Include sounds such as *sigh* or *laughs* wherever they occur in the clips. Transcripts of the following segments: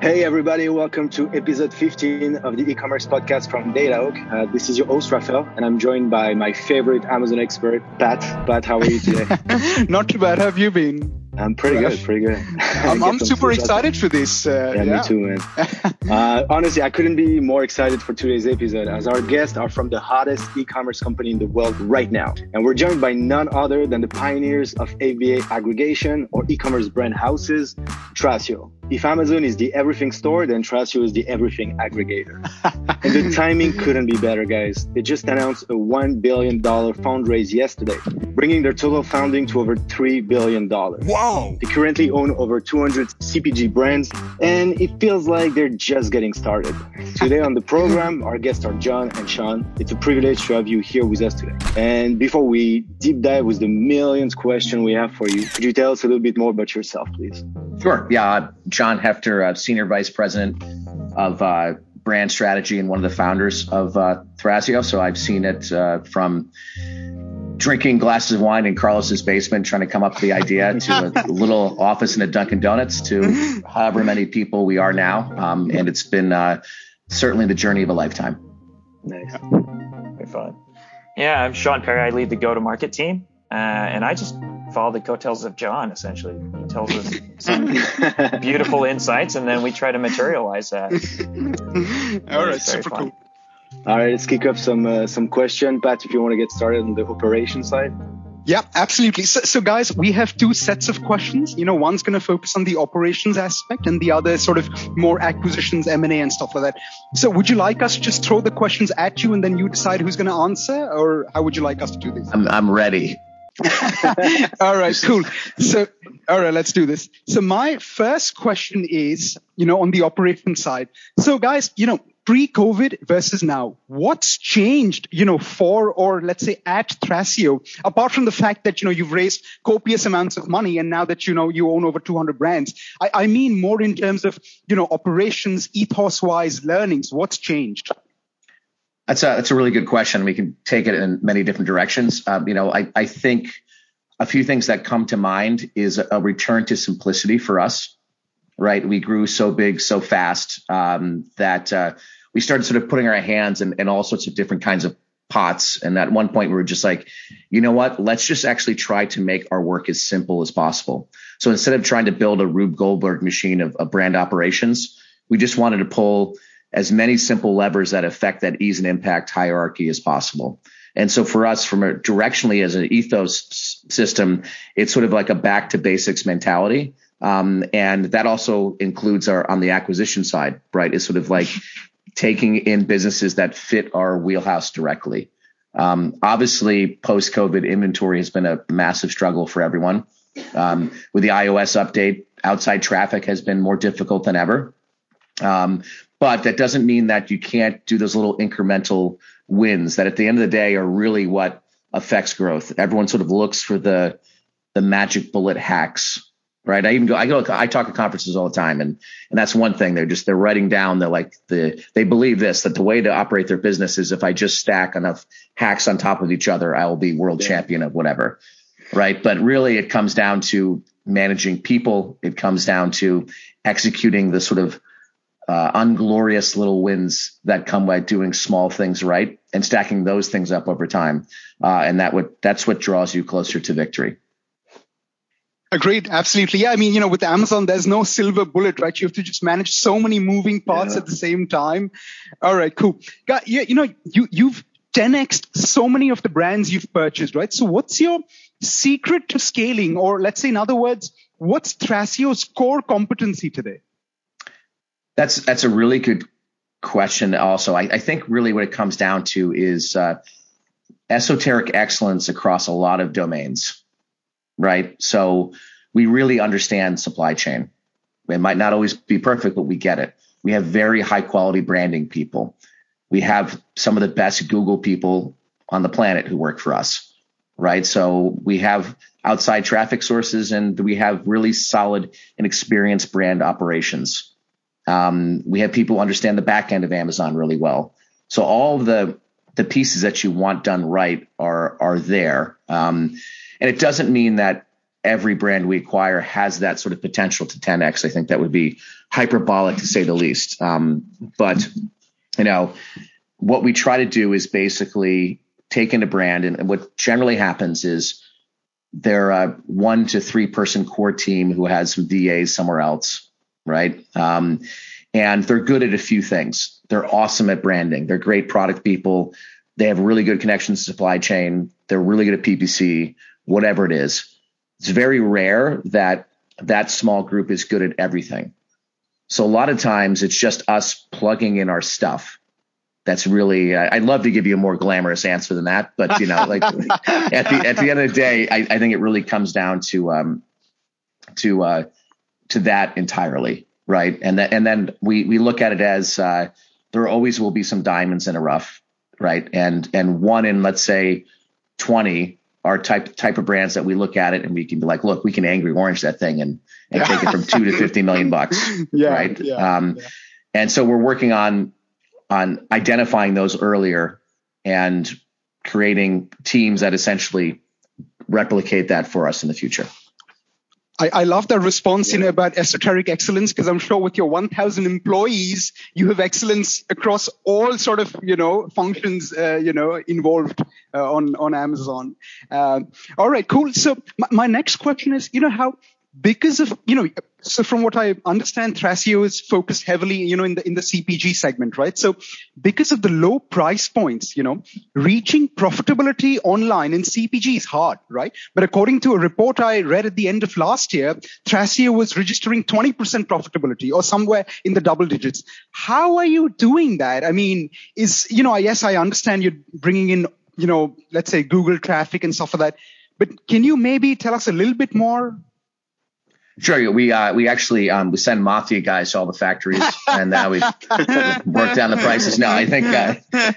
Hey, everybody, welcome to episode 15 of the e commerce podcast from Datahawk. Uh, this is your host, Rafael, and I'm joined by my favorite Amazon expert, Pat. Pat, how are you today? *laughs* Not too bad. How have you been? I'm pretty good, pretty good. I'm, *laughs* I'm super excited for this. Uh, yeah, yeah, me too, man. *laughs* uh, honestly, I couldn't be more excited for today's episode as our guests are from the hottest e-commerce company in the world right now. And we're joined by none other than the pioneers of FBA aggregation or e-commerce brand houses, Thrasio. If Amazon is the everything store, then Thrasio is the everything aggregator. *laughs* and the timing couldn't be better, guys. They just announced a $1 billion fundraise yesterday, bringing their total funding to over $3 billion. Wow! They currently own over 200 CPG brands, and it feels like they're just getting started. Today on the program, our guests are John and Sean. It's a privilege to have you here with us today. And before we deep dive with the millions question we have for you, could you tell us a little bit more about yourself, please? Sure. Yeah. John Hefter, uh, Senior Vice President of uh, Brand Strategy and one of the founders of uh, Thrasio. So I've seen it uh, from drinking glasses of wine in Carlos's basement, trying to come up with the idea, *laughs* to a little office in a Dunkin' Donuts, to however many people we are now. Um, and it's been uh, certainly the journey of a lifetime. Nice. Very fun. Yeah, I'm Sean Perry. I lead the go-to-market team, uh, and I just follow the coattails of John. Essentially, he tells us *laughs* some beautiful insights, and then we try to materialize that. *laughs* All right, super fun. cool. All right, let's kick off some uh, some question, Pat. If you want to get started on the operation side. Yeah, absolutely. So, so, guys, we have two sets of questions. You know, one's going to focus on the operations aspect, and the other sort of more acquisitions, M and A, and stuff like that. So, would you like us to just throw the questions at you, and then you decide who's going to answer, or how would you like us to do this? I'm I'm ready. *laughs* all right, cool. So, all right, let's do this. So, my first question is, you know, on the operation side. So, guys, you know, pre-COVID versus now, what's changed, you know, for or let's say at Thrasio, apart from the fact that you know you've raised copious amounts of money and now that you know you own over 200 brands, I, I mean more in terms of you know operations, ethos-wise, learnings. What's changed? That's a that's a really good question. We can take it in many different directions. Um, you know, I I think a few things that come to mind is a return to simplicity for us. Right, we grew so big so fast um, that uh, we started sort of putting our hands in, in all sorts of different kinds of pots. And at one point, we were just like, you know what? Let's just actually try to make our work as simple as possible. So instead of trying to build a Rube Goldberg machine of, of brand operations, we just wanted to pull as many simple levers that affect that ease and impact hierarchy as possible. And so for us, from a directionally as an ethos system, it's sort of like a back to basics mentality. Um, and that also includes our on the acquisition side, right? Is sort of like taking in businesses that fit our wheelhouse directly. Um, obviously, post COVID inventory has been a massive struggle for everyone. Um, with the iOS update, outside traffic has been more difficult than ever. Um, but that doesn't mean that you can't do those little incremental wins that at the end of the day are really what affects growth. Everyone sort of looks for the the magic bullet hacks right? I even go, I go, I talk at conferences all the time, and and that's one thing. They're just they're writing down. They're like the they believe this that the way to operate their business is if I just stack enough hacks on top of each other, I will be world yeah. champion of whatever, right? But really, it comes down to managing people. It comes down to executing the sort of uh, unglorious little wins that come by doing small things right and stacking those things up over time. Uh, and that would that's what draws you closer to victory. Agreed. Absolutely. Yeah. I mean, you know, with Amazon, there's no silver bullet, right? You have to just manage so many moving parts yeah. at the same time. All right. Cool. Got, yeah, you know, you, you've 10x so many of the brands you've purchased, right? So what's your secret to scaling? Or let's say, in other words, what's Thrasio's core competency today? That's, that's a really good question. Also, I, I think really what it comes down to is, uh, esoteric excellence across a lot of domains right? So we really understand supply chain. It might not always be perfect, but we get it. We have very high quality branding people. We have some of the best Google people on the planet who work for us, right? So we have outside traffic sources and we have really solid and experienced brand operations. Um, we have people understand the back end of Amazon really well. So all the the pieces that you want done right are are there. Um, and it doesn't mean that every brand we acquire has that sort of potential to 10x. I think that would be hyperbolic to say the least. Um, but you know, what we try to do is basically take in a brand, and what generally happens is they're a one to three person core team who has some VAs somewhere else, right? Um, and they're good at a few things. They're awesome at branding. They're great product people. They have really good connections to supply chain. They're really good at PPC, whatever it is. It's very rare that that small group is good at everything. So a lot of times it's just us plugging in our stuff. That's really. I'd love to give you a more glamorous answer than that, but you know, like *laughs* at the at the end of the day, I, I think it really comes down to um to uh to that entirely, right? And that and then we we look at it as uh, there always will be some diamonds in a rough, right? And and one in let's say twenty are type type of brands that we look at it and we can be like, look, we can angry orange that thing and and take it from two to fifty million bucks, *laughs* yeah, right? Yeah, um, yeah. And so we're working on on identifying those earlier and creating teams that essentially replicate that for us in the future. I, I love that response, you know, about esoteric excellence, because I'm sure with your 1,000 employees, you have excellence across all sort of, you know, functions, uh, you know, involved uh, on on Amazon. Uh, all right, cool. So my, my next question is, you know, how because of you know so from what i understand thrasio is focused heavily you know in the in the cpg segment right? So because of the low price points you know reaching profitability online in cpg is hard right? But according to a report i read at the end of last year thrasio was registering 20% profitability or somewhere in the double digits. How are you doing that? I mean is you know yes i understand you're bringing in you know let's say google traffic and stuff like that but can you maybe tell us a little bit more Sure. We uh, we actually um, we send mafia guys to all the factories, and now we work down the prices. No, I think uh,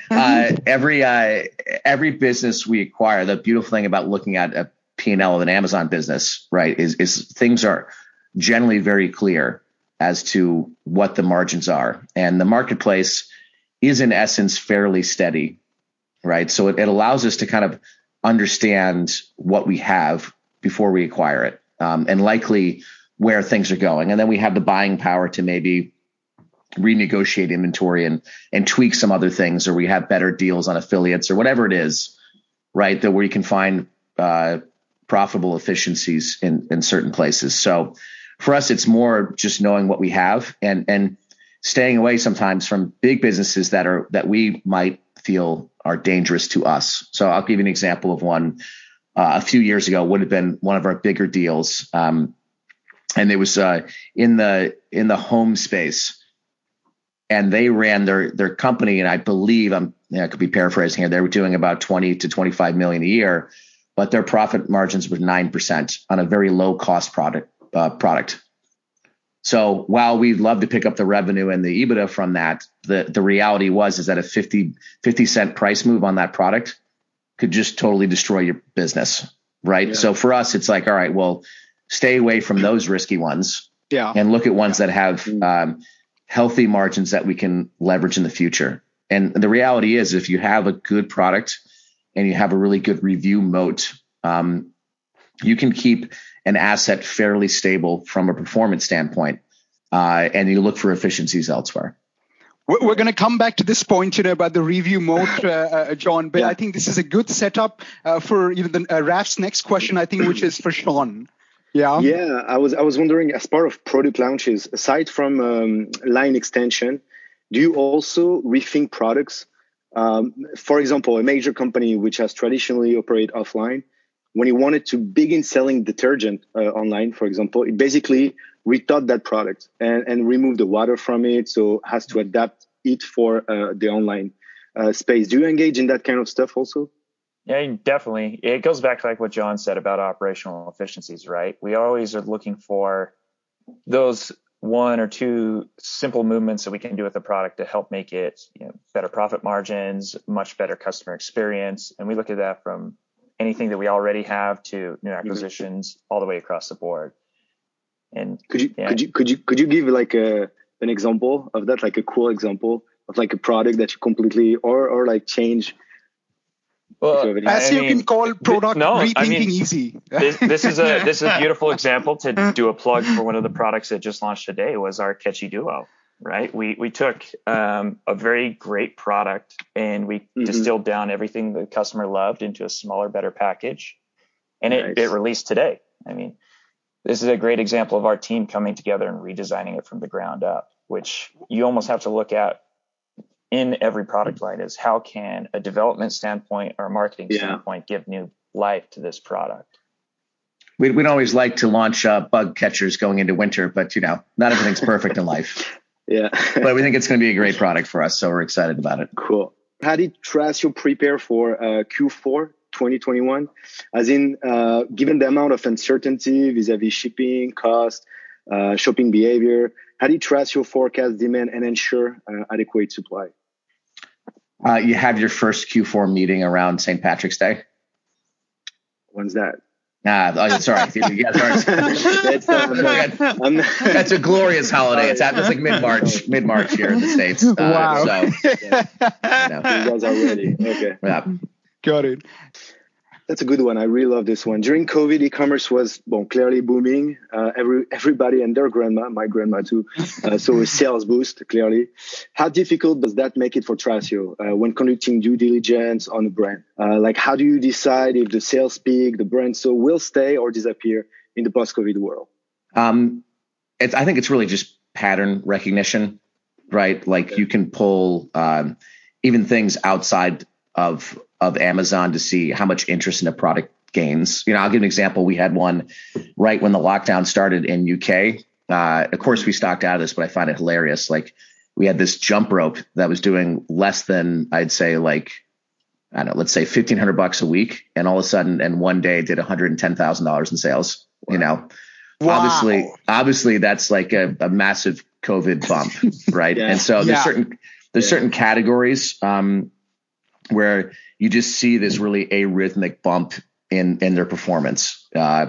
uh, every uh, every business we acquire, the beautiful thing about looking at a P&L of an Amazon business, right, is is things are generally very clear as to what the margins are, and the marketplace is in essence fairly steady, right? So it, it allows us to kind of understand what we have before we acquire it um, and likely where things are going. And then we have the buying power to maybe renegotiate inventory and and tweak some other things, or we have better deals on affiliates or whatever it is, right? That where you can find uh, profitable efficiencies in in certain places. So for us, it's more just knowing what we have and and staying away sometimes from big businesses that are that we might feel are dangerous to us. So I'll give you an example of one uh, a few years ago would have been one of our bigger deals. Um, and it was uh, in the in the home space, and they ran their their company, and I believe I'm you know, I could be paraphrasing here. They were doing about twenty to twenty five million a year, but their profit margins were nine percent on a very low cost product uh, product. So while we'd love to pick up the revenue and the EBITDA from that, the the reality was is that a 50, 50 cent price move on that product could just totally destroy your business. Right. Yeah. So for us, it's like, all right, well, stay away from those risky ones. Yeah. And look at ones that have mm-hmm. um, healthy margins that we can leverage in the future. And the reality is, if you have a good product and you have a really good review moat, um, you can keep an asset fairly stable from a performance standpoint, uh, and you look for efficiencies elsewhere. We're going to come back to this point, you know, about the review moat, *laughs* uh, uh, John. But yeah. I think this is a good setup uh, for you know, the, uh, Raf's next question. I think, which is for Sean. Yeah. Yeah, I was I was wondering, as part of product launches, aside from um, line extension, do you also rethink products? Um, for example, a major company which has traditionally operated offline, when it wanted to begin selling detergent uh, online, for example, it basically rethought that product and, and removed the water from it, so has to adapt it for uh, the online uh, space. Do you engage in that kind of stuff also? Yeah, definitely. It goes back to like what John said about operational efficiencies, right? We always are looking for those one or two simple movements that we can do with the product to help make it you know, better profit margins, much better customer experience. And we look at that from anything that we already have to new mm-hmm. acquisitions all the way across the board. And could you yeah. could you could you could you give like a an example of that, like a cool example of like a product that you completely or or like change Well, as you mean, can call product no, rethinking I mean, easy. this, this, is a *laughs* this is a beautiful example to *laughs* do a plug for one of the products that just launched today was our Katchy Duo. Right, we we took um, a very great product and we mm-hmm. distilled down everything the customer loved into a smaller, better package, and it, nice. it released today. I mean, this is a great example of our team coming together and redesigning it from the ground up, which you almost have to look at in every product line is how can a development standpoint or a marketing yeah. standpoint give new life to this product? We'd, we'd always like to launch uh, bug catchers going into winter, but you know, not everything's perfect in life. *laughs* Yeah. but we think it's going to be a great product for us. So we're excited about it. Cool. How did Thrasio prepare for uh, Q4 2021? As in, uh, given the amount of uncertainty vis-a-vis shipping, cost, uh, shopping behavior, how do you trust your forecast demand and ensure uh, adequate supply? Uh, you have your first Q4 meeting around St. Patrick's Day. When's that? Ah, oh, sorry. yeah, sorry. *laughs* that's, uh, *laughs* that's a glorious holiday. It's, it's like mid March, mid March here in the states. Uh, wow. So, *laughs* yeah. you, know. you guys are ready. Okay. Yeah. Got it. That's a good one. I really love this one. During COVID, e-commerce was well, clearly booming. Uh, every everybody and their grandma, my grandma too, *laughs* uh, so a sales boost clearly. How difficult does that make it for Thrasio uh, when conducting due diligence on a brand? Uh, like, how do you decide if the sales peak, the brand so will stay or disappear in the post-COVID world? Um, I think it's really just pattern recognition, right? Like okay. you can pull um, even things outside of of Amazon to see how much interest in a product gains. You know, I'll give an example. We had one right when the lockdown started in UK. Uh, of course, we stocked out of this, but I find it hilarious. Like we had this jump rope that was doing less than I'd say like I don't know, let's say fifteen hundred bucks a week, and all of a sudden, and one day did one hundred and ten thousand dollars in sales. Wow. You know, wow. obviously, obviously that's like a, a massive COVID bump, *laughs* right? yeah. And so there's yeah. certain there's yeah. certain categories um, where you just see this really arrhythmic bump in in their performance. Uh,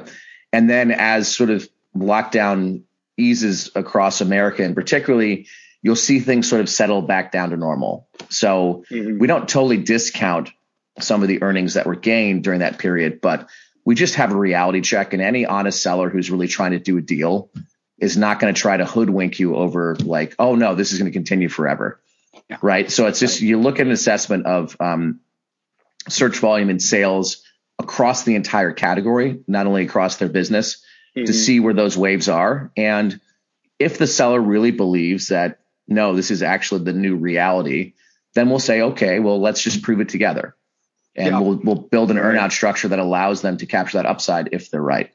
and then as sort of lockdown eases across America, and particularly, you'll see things sort of settle back down to normal. So mm-hmm. we don't totally discount some of the earnings that were gained during that period, but we just have a reality check. And any honest seller who's really trying to do a deal is not going to try to hoodwink you over like, oh no, this is going to continue forever. Yeah. Right. So it's just you look at an assessment of um, search volume and sales across the entire category, not only across their business, mm-hmm. to see where those waves are. And if the seller really believes that no, this is actually the new reality, then we'll say, okay, well, let's just prove it together. And yeah. we'll we'll build an earnout structure that allows them to capture that upside if they're right.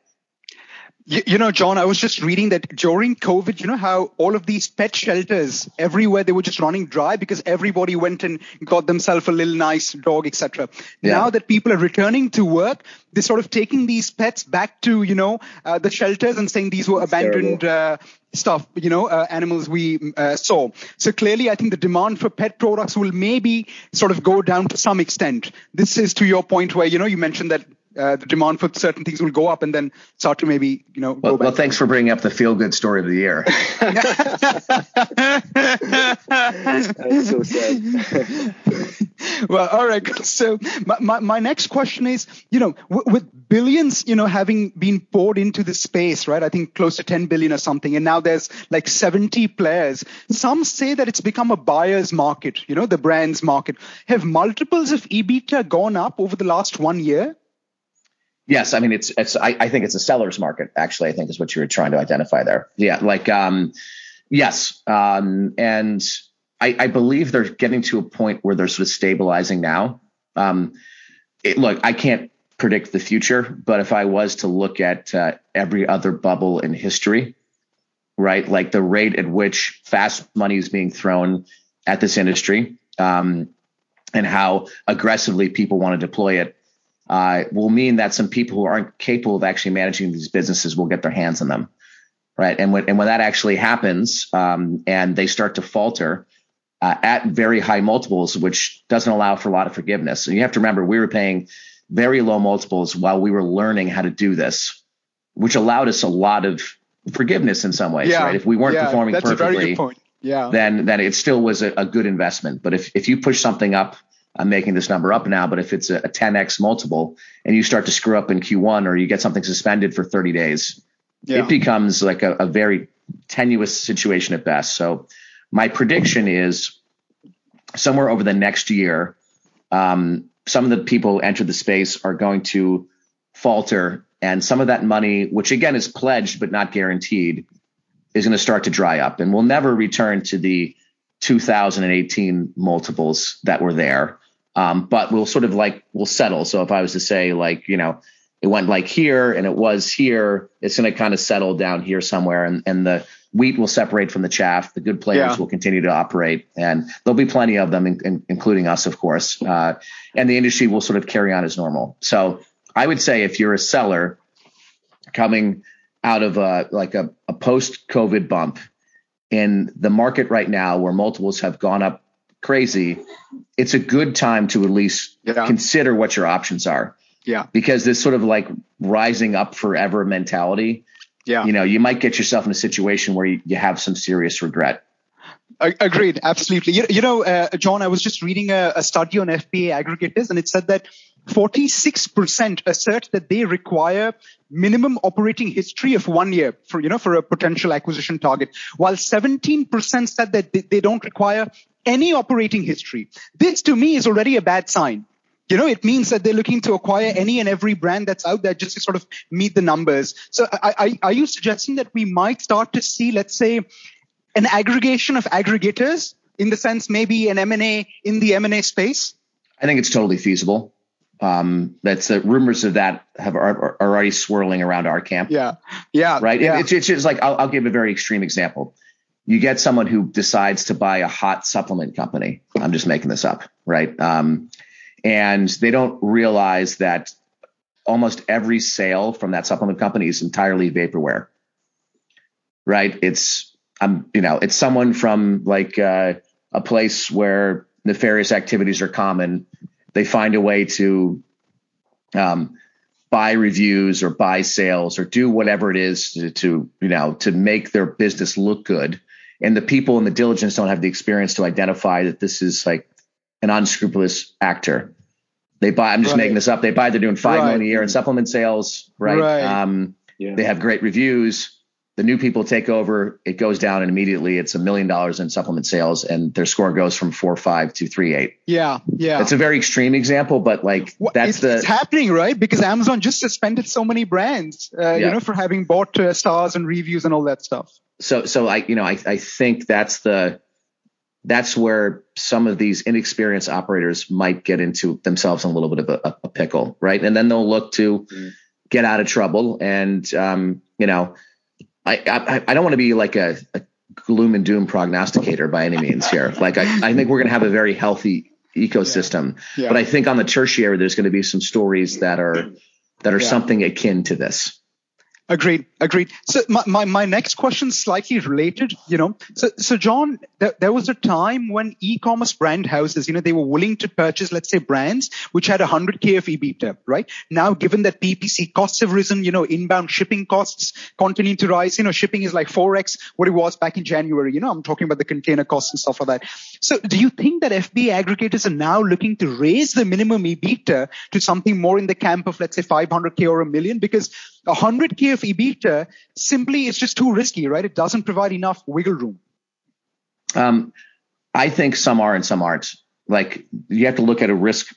You, you, know, John, I was just reading that during COVID, you know how all of these pet shelters everywhere they were just running dry because everybody went and got themselves a little nice dog, etc. Yeah. Now that people are returning to work, they're sort of taking these pets back to you know uh, the shelters and saying these were abandoned uh, stuff, you know, uh, animals we uh, saw. So clearly, I think the demand for pet products will maybe sort of go down to some extent. This is to your point where you know you mentioned that uh, the demand for certain things will go up and then start to maybe you know well, well thanks for bringing up the feel good story of the year. That's so sad well all right so my, my, my, next question is you know w- with billions you know having been poured into this space right i think close to 10 billion or something and now there's like 70 players some say that it's become a buyer's market you know the brands market. Have multiples of ebitda gone up over the last one year Yes, I mean it's it's I, I, think it's a seller's market. Actually, I think is what you were trying to identify there. Yeah, like um, yes, um, and I, I believe they're getting to a point where they're sort of stabilizing now. Um, it, look, I can't predict the future, but if I was to look at uh, every other bubble in history, right, like the rate at which fast money is being thrown at this industry, um, and how aggressively people want to deploy it uh, will mean that some people who aren't capable of actually managing these businesses will get their hands on them, right? And when and when that actually happens, um, and they start to falter uh, at very high multiples, which doesn't allow for a lot of forgiveness. And you have to remember, we were paying very low multiples while we were learning how to do this, which allowed us a lot of forgiveness in some ways, yeah. right? If we weren't yeah, performing that's perfectly, a very good point. Yeah. then then it still was a, a good investment. But if if you push something up I'm making this number up now, but if it's a, a 10x multiple and you start to screw up in Q1 or you get something suspended for 30 days, yeah. it becomes like a, a very tenuous situation at best. So my prediction is somewhere over the next year, um, some of the people who entered the space are going to falter, and some of that money, which again is pledged but not guaranteed, is going to start to dry up, and we'll never return to the 2018 multiples that were there. Um, but we'll sort of like we'll settle. So if I was to say like you know it went like here and it was here, it's going to kind of settle down here somewhere, and and the wheat will separate from the chaff. The good players yeah. will continue to operate, and there'll be plenty of them, in, in, including us, of course. Uh, and the industry will sort of carry on as normal. So I would say if you're a seller coming out of a like a, a post-COVID bump in the market right now, where multiples have gone up crazy, it's a good time to at least yeah. consider what your options are. Yeah. Because this sort of like rising up forever mentality yeah. you know, you might get yourself in a situation where you, you have some serious regret. Agreed, absolutely. You, you know, uh, John, I was just reading a, a, study on FBA aggregators, and it said that 46% assert that they require minimum operating history of one year for, you know, for a potential acquisition target, while 17% said that they, don't require any operating history. This to me is already a bad sign you know, it means that they're looking to acquire any and every brand that's out there just to sort of meet the numbers. So I, I, are you suggesting that we might start to see, let's say, an aggregation of aggregators in the sense maybe an M&A in the M&A space? I think it's totally feasible. Um, that's the rumors of that have are, are, already swirling around our camp. Yeah, yeah, right. Yeah. It's, it's just like I'll, I'll give a very extreme example. You get someone who decides to buy a hot supplement company. I'm just making this up, right? Um, and they don't realize that almost every sale from that supplement company is entirely vaporware right it's um you know it's someone from like uh, a place where nefarious activities are common they find a way to um, buy reviews or buy sales or do whatever it is to, to you know to make their business look good and the people in the diligence don't have the experience to identify that this is like an unscrupulous actor. They buy. I'm just right. making this up. They buy. They're doing five right. million a year in supplement sales. Right. right. Um, yeah. They have great reviews. The new people take over. It goes down, and immediately it's a million dollars in supplement sales, and their score goes from four five to three eight. Yeah, yeah. It's a very extreme example, but like well, that's it's, the it's happening, right? Because Amazon just suspended so many brands, uh, yeah. you know, for having bought uh, stars and reviews and all that stuff. So, so I, you know, I, I think that's the that's where some of these inexperienced operators might get into themselves in a little bit of a, a pickle, right? And then they'll look to mm. get out of trouble. And um, you know, I, I, I don't want to be like a, a, gloom and doom prognosticator by any means here. *laughs* Like I, I think we're going to have a very healthy ecosystem, yeah. Yeah. but I think on the tertiary there's going to be some stories that are that are yeah. something akin to this. Agreed. Agreed. So my, my, my next question slightly related, you know. So, so John, there, there was a time when e-commerce brand houses, you know, they were willing to purchase, let's say brands which had 100K of EBITDA, right? Now, given that PPC costs have risen, you know, inbound shipping costs continue to rise, you know, shipping is like 4X what it was back in January. You know, I'm talking about the container costs and stuff like that. So do you think that FBA aggregators are now looking to raise the minimum EBITDA to something more in the camp of, let's say 500K or a million? Because 100K of EBITDA simply is just too risky, right? It doesn't provide enough wiggle room. Um, I think some are and some aren't. Like you have to look at a risk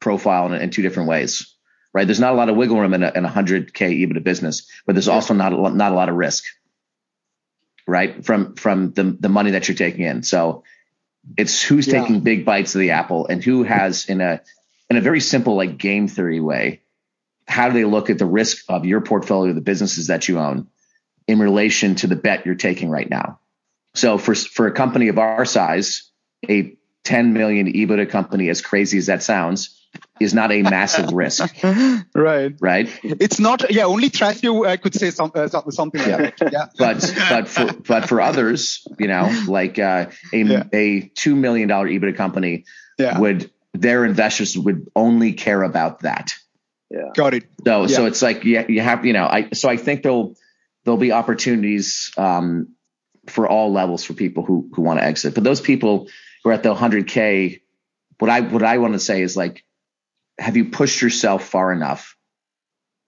profile in, in two different ways, right? There's not a lot of wiggle room in a, in a 100K EBITDA business, but there's also not a, not a lot of risk, right? From from the the money that you're taking in. So it's who's yeah. taking big bites of the apple and who has in a in a very simple like game theory way how do they look at the risk of your portfolio, the businesses that you own in relation to the bet you're taking right now? So for, for a company of our size, a 10 million EBITDA company, as crazy as that sounds, is not a massive risk. *laughs* right. Right. It's not, yeah, only Thrasio I could say some, uh, something like yeah. that. Yeah. But, but for, but for others, you know, like uh, a, yeah. a $2 million EBITDA company yeah. would, their investors would only care about that. Yeah. Got it. So, yeah. so it's like, you, you have, you know, I, so I think there'll, there'll be opportunities, um, for all levels for people who, who want to exit, but those people who are at the 100K what I what I want to say is like, have you pushed yourself far enough?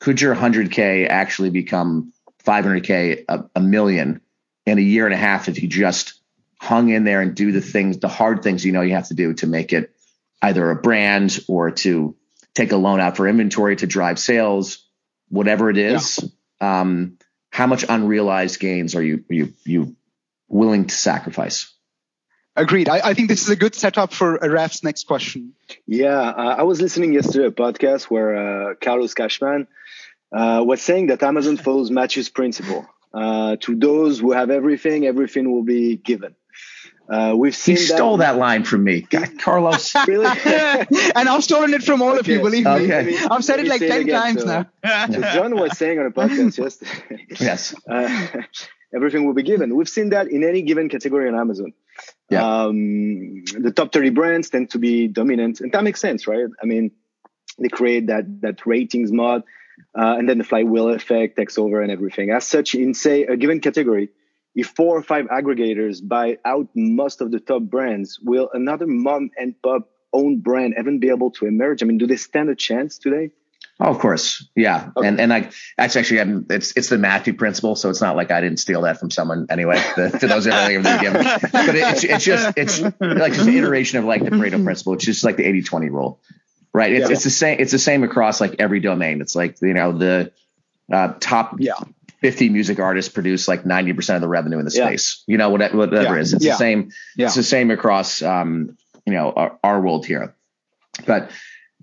Could your 100k actually become 500k, a, a million in a year and a half if you just hung in there and do the things, the hard things you know you have to do to make it either a brand or to take a loan out for inventory to drive sales, whatever it is. Yeah. Um, how much unrealized gains are you you you willing to sacrifice? Agreed. I, I think this is a good setup for Raf's next question. Yeah, uh, I was listening yesterday a podcast where uh, Carlos Cashman uh, was saying that Amazon follows Matthew's principle. Uh, to those who have everything, everything will be given. Uh, we've seen he stole that, that line from me, God, Carlos. *laughs* really? *laughs* and I've stolen it from all okay. of you. Believe okay. me. I've said it like ten it times so, now. *laughs* so John was saying on a podcast yesterday. yes. Uh, everything will be given. We've seen that in any given category on Amazon. Yeah. Um, the top 30 brands tend to be dominant, and that makes sense, right? I mean, they create that that ratings moat, uh, and then the flywheel effect takes over and everything. As such, in say a given category, if four or five aggregators buy out most of the top brands, will another mom and pop owned brand even be able to emerge? I mean, do they stand a chance today? Oh, of course, yeah, okay. and and I that's actually I'm, it's it's the Matthew principle, so it's not like I didn't steal that from someone anyway. The, to those that are give, but it, it's it's just it's like just an iteration of like the Pareto principle. It's just like the 80-20 rule, right? It's yeah. it's the same it's the same across like every domain. It's like you know the uh, top yeah 50 music artists produce like 90% of the revenue in the space. Yeah. You know, whatever, whatever yeah. it is. It's yeah. the same. It's the same across, um, you know, our, our world here. But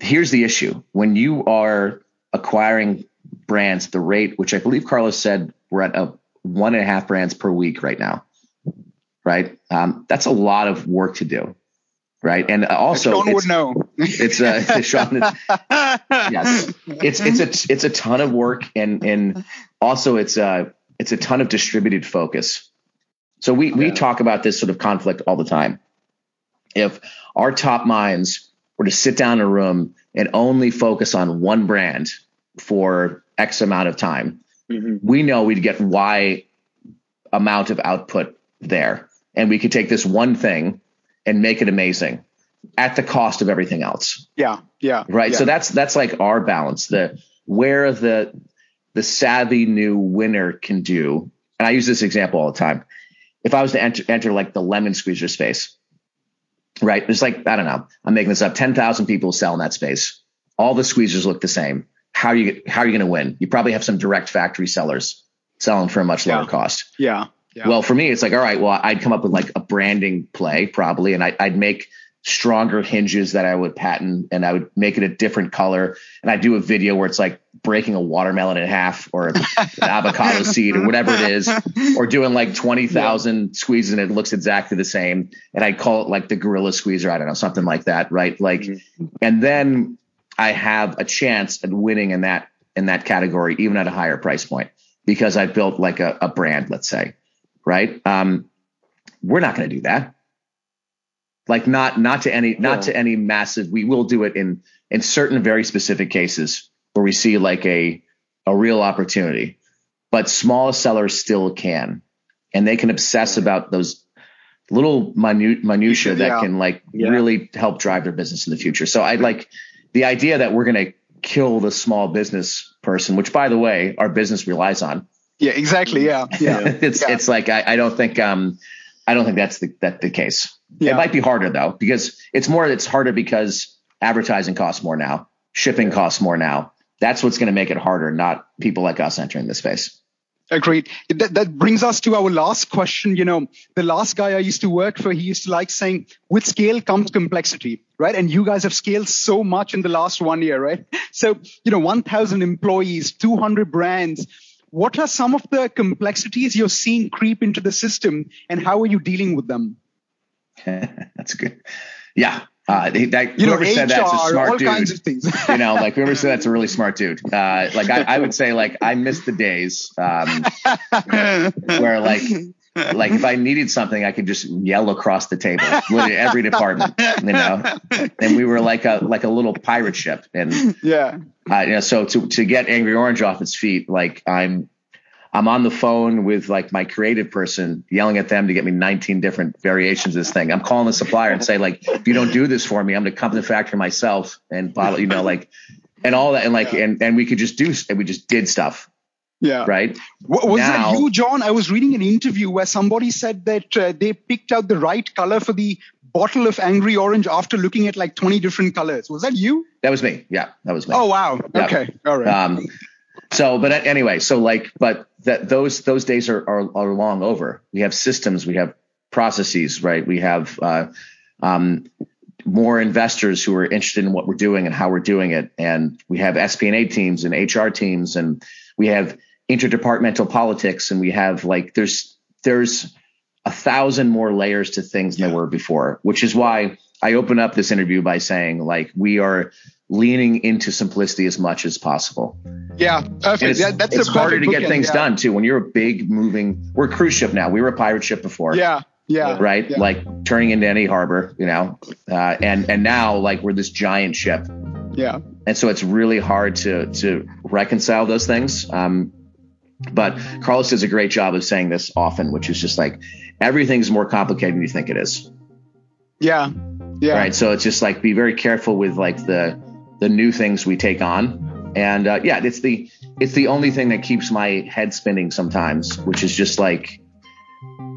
here's the issue. When you are acquiring brands, the rate, which I believe Carlos said we're at a one and a half brands per week right now. Right. Um, that's a lot of work to do right? And also, Sean would know. It's uh, *laughs* Sean. yes, it's it's a it's a ton of work, and and also it's a uh, it's a ton of distributed focus. So we we talk about this sort of conflict all the time. If our top minds were to sit down in a room and only focus on one brand for X amount of time, mm-hmm. we know we'd get Y amount of output there. And we could take this one thing and make it amazing at the cost of everything else. Yeah. Yeah. Right. Yeah. So that's that's like our balance. The where the the savvy new winner can do. And I use this example all the time. If I was to enter, enter like the lemon squeezer space, right? There's like, I don't know, I'm making this up. 10,000 people sell in that space. All the squeezers look the same. How are you, how are you going to win? You probably have some direct factory sellers selling for a much lower yeah. cost. Yeah. Yeah. Well, for me, it's like, all right, well, I'd come up with like a branding play probably, and I, would make stronger hinges that I would patent and I would make it a different color. And I do a video where it's like breaking a watermelon in half or an *laughs* avocado seed or whatever it is, or doing like 20,000 yeah. squeezes and it looks exactly the same. And I'd call it like the gorilla squeezer. I don't know, something like that. Right. Like, mm-hmm. and then I have a chance at winning in that, in that category, even at a higher price point because I built like a, a brand, let's say right? Um, we're not going to do that. Like not not to any not to any massive. We will do it in in certain very specific cases where we see like a a real opportunity, but small sellers still can, and they can obsess about those little minute minutia that yeah. can like yeah. really help drive their business in the future. So I like the idea that we're going to kill the small business person, which by the way, our business relies on. Yeah, exactly. *laughs* Yeah, yeah. it's yeah. it's like I, I don't think um I don't think that's the that the case. Yeah. It might be harder though because it's more it's harder because advertising costs more now, shipping costs more now. That's what's going to make it harder, not people like us entering the space. Agreed. That, that brings us to our last question. You know, the last guy I used to work for, he used to like saying, with scale comes complexity, right? And you guys have scaled so much in the last one year, right? *laughs* So, you know, 1,000 employees, 200 brands, what are some of the complexities you're seeing creep into the system and how are you dealing with them? *laughs* That's good. Yeah. Uh, that, you whoever know, said that's a smart all dude. Kinds of things. *laughs* you know, like whoever said that's a really smart dude. Uh, like I, I, would say, like I miss the days um, *laughs* where like like if I needed something, I could just yell across the table, with every department, you know. And we were like a like a little pirate ship, and yeah, uh, you know. So to to get Angry Orange off its feet, like I'm I'm on the phone with like my creative person, yelling at them to get me 19 different variations of this thing. I'm calling the supplier and say like, if you don't do this for me, I'm going to come to the factory myself and bottle, you know, like, and all that, and like, yeah. and and we could just do, and we just did stuff. Yeah. Right. Was now, that you, John? I was reading an interview where somebody said that uh, they picked out the right color for the bottle of Angry Orange after looking at like 20 different colors. Was that you? That was me. Yeah, that was me. Oh wow. Okay. All right. Um, so, but anyway, so like, but that those those days are, are are long over. We have systems, we have processes, right? We have uh, um, more investors who are interested in what we're doing and how we're doing it, and we have FP&A teams and HR teams, and we have interdepartmental politics, and we have like there's there's a thousand more layers to things than there were before, which is why I open up this interview by saying like we are leaning into simplicity as much as possible. Yeah, perfect. It's, yeah, that's it's harder to get things yeah. done too when you're a big moving. We're a cruise ship now. We were a pirate ship before. Yeah, yeah. Right, yeah. like turning into any harbor, you know, uh, and and now like we're this giant ship. Yeah. And so it's really hard to to reconcile those things. Um, but Carlos does a great job of saying this often, which is just like everything's more complicated than you think it is. Yeah. Yeah. Right. So it's just like be very careful with like the the new things we take on. And uh, yeah, it's the it's the only thing that keeps my head spinning sometimes, which is just like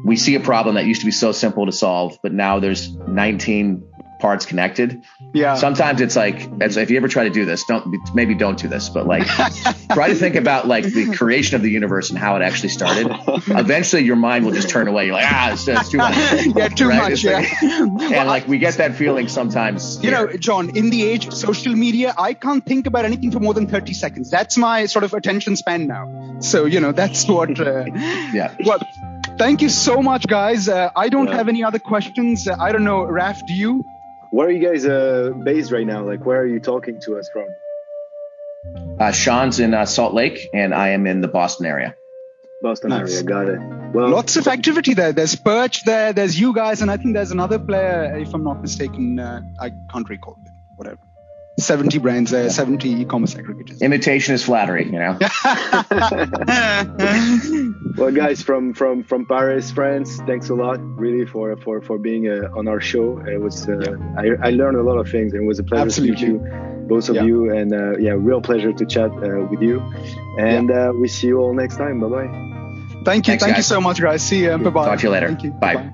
we see a problem that used to be so simple to solve, but now there's 19 parts connected. Yeah. Sometimes it's like, if you ever try to do this, don't maybe don't do this, but like try to think about like the creation of the universe and how it actually started. Eventually, your mind will just turn away. You're like, ah, it's, it's too much. *laughs* yeah, too right? much. Yeah. Like, *laughs* and like we get that feeling sometimes. You here. know, John, in the age of social media, I can't think about anything for more than 30 seconds. That's my sort of attention span now. So you know, that's what. Uh, *laughs* yeah. What. Thank you so much, guys. Uh, I don't yeah. have any other questions. Uh, I don't know, Raf, do you? Where are you guys uh, based right now? Like, where are you talking to us from? Uh, Sean's in uh, Salt Lake, and I am in the Boston area. Boston nice. area, got it. Well, lots of activity there. There's Perch there. There's you guys, and I think there's another player, if I'm not mistaken. Uh, I can't recall it. Whatever. 70 brands there, 70 e-commerce aggregators. Imitation is flattery, you know. *laughs* well, guys from from from Paris, France, thanks a lot, really, for for for being uh, on our show. It was uh, yeah. I, I learned a lot of things, and it was a pleasure Absolutely. to meet you, both of yeah. you, and uh, yeah, real pleasure to chat uh, with you. And yeah. Uh, we see you all next time. Bye bye. Thank you, thanks, thank guys. you so much, guys. See you. Bye bye. Talk to you later. Bye. Bye.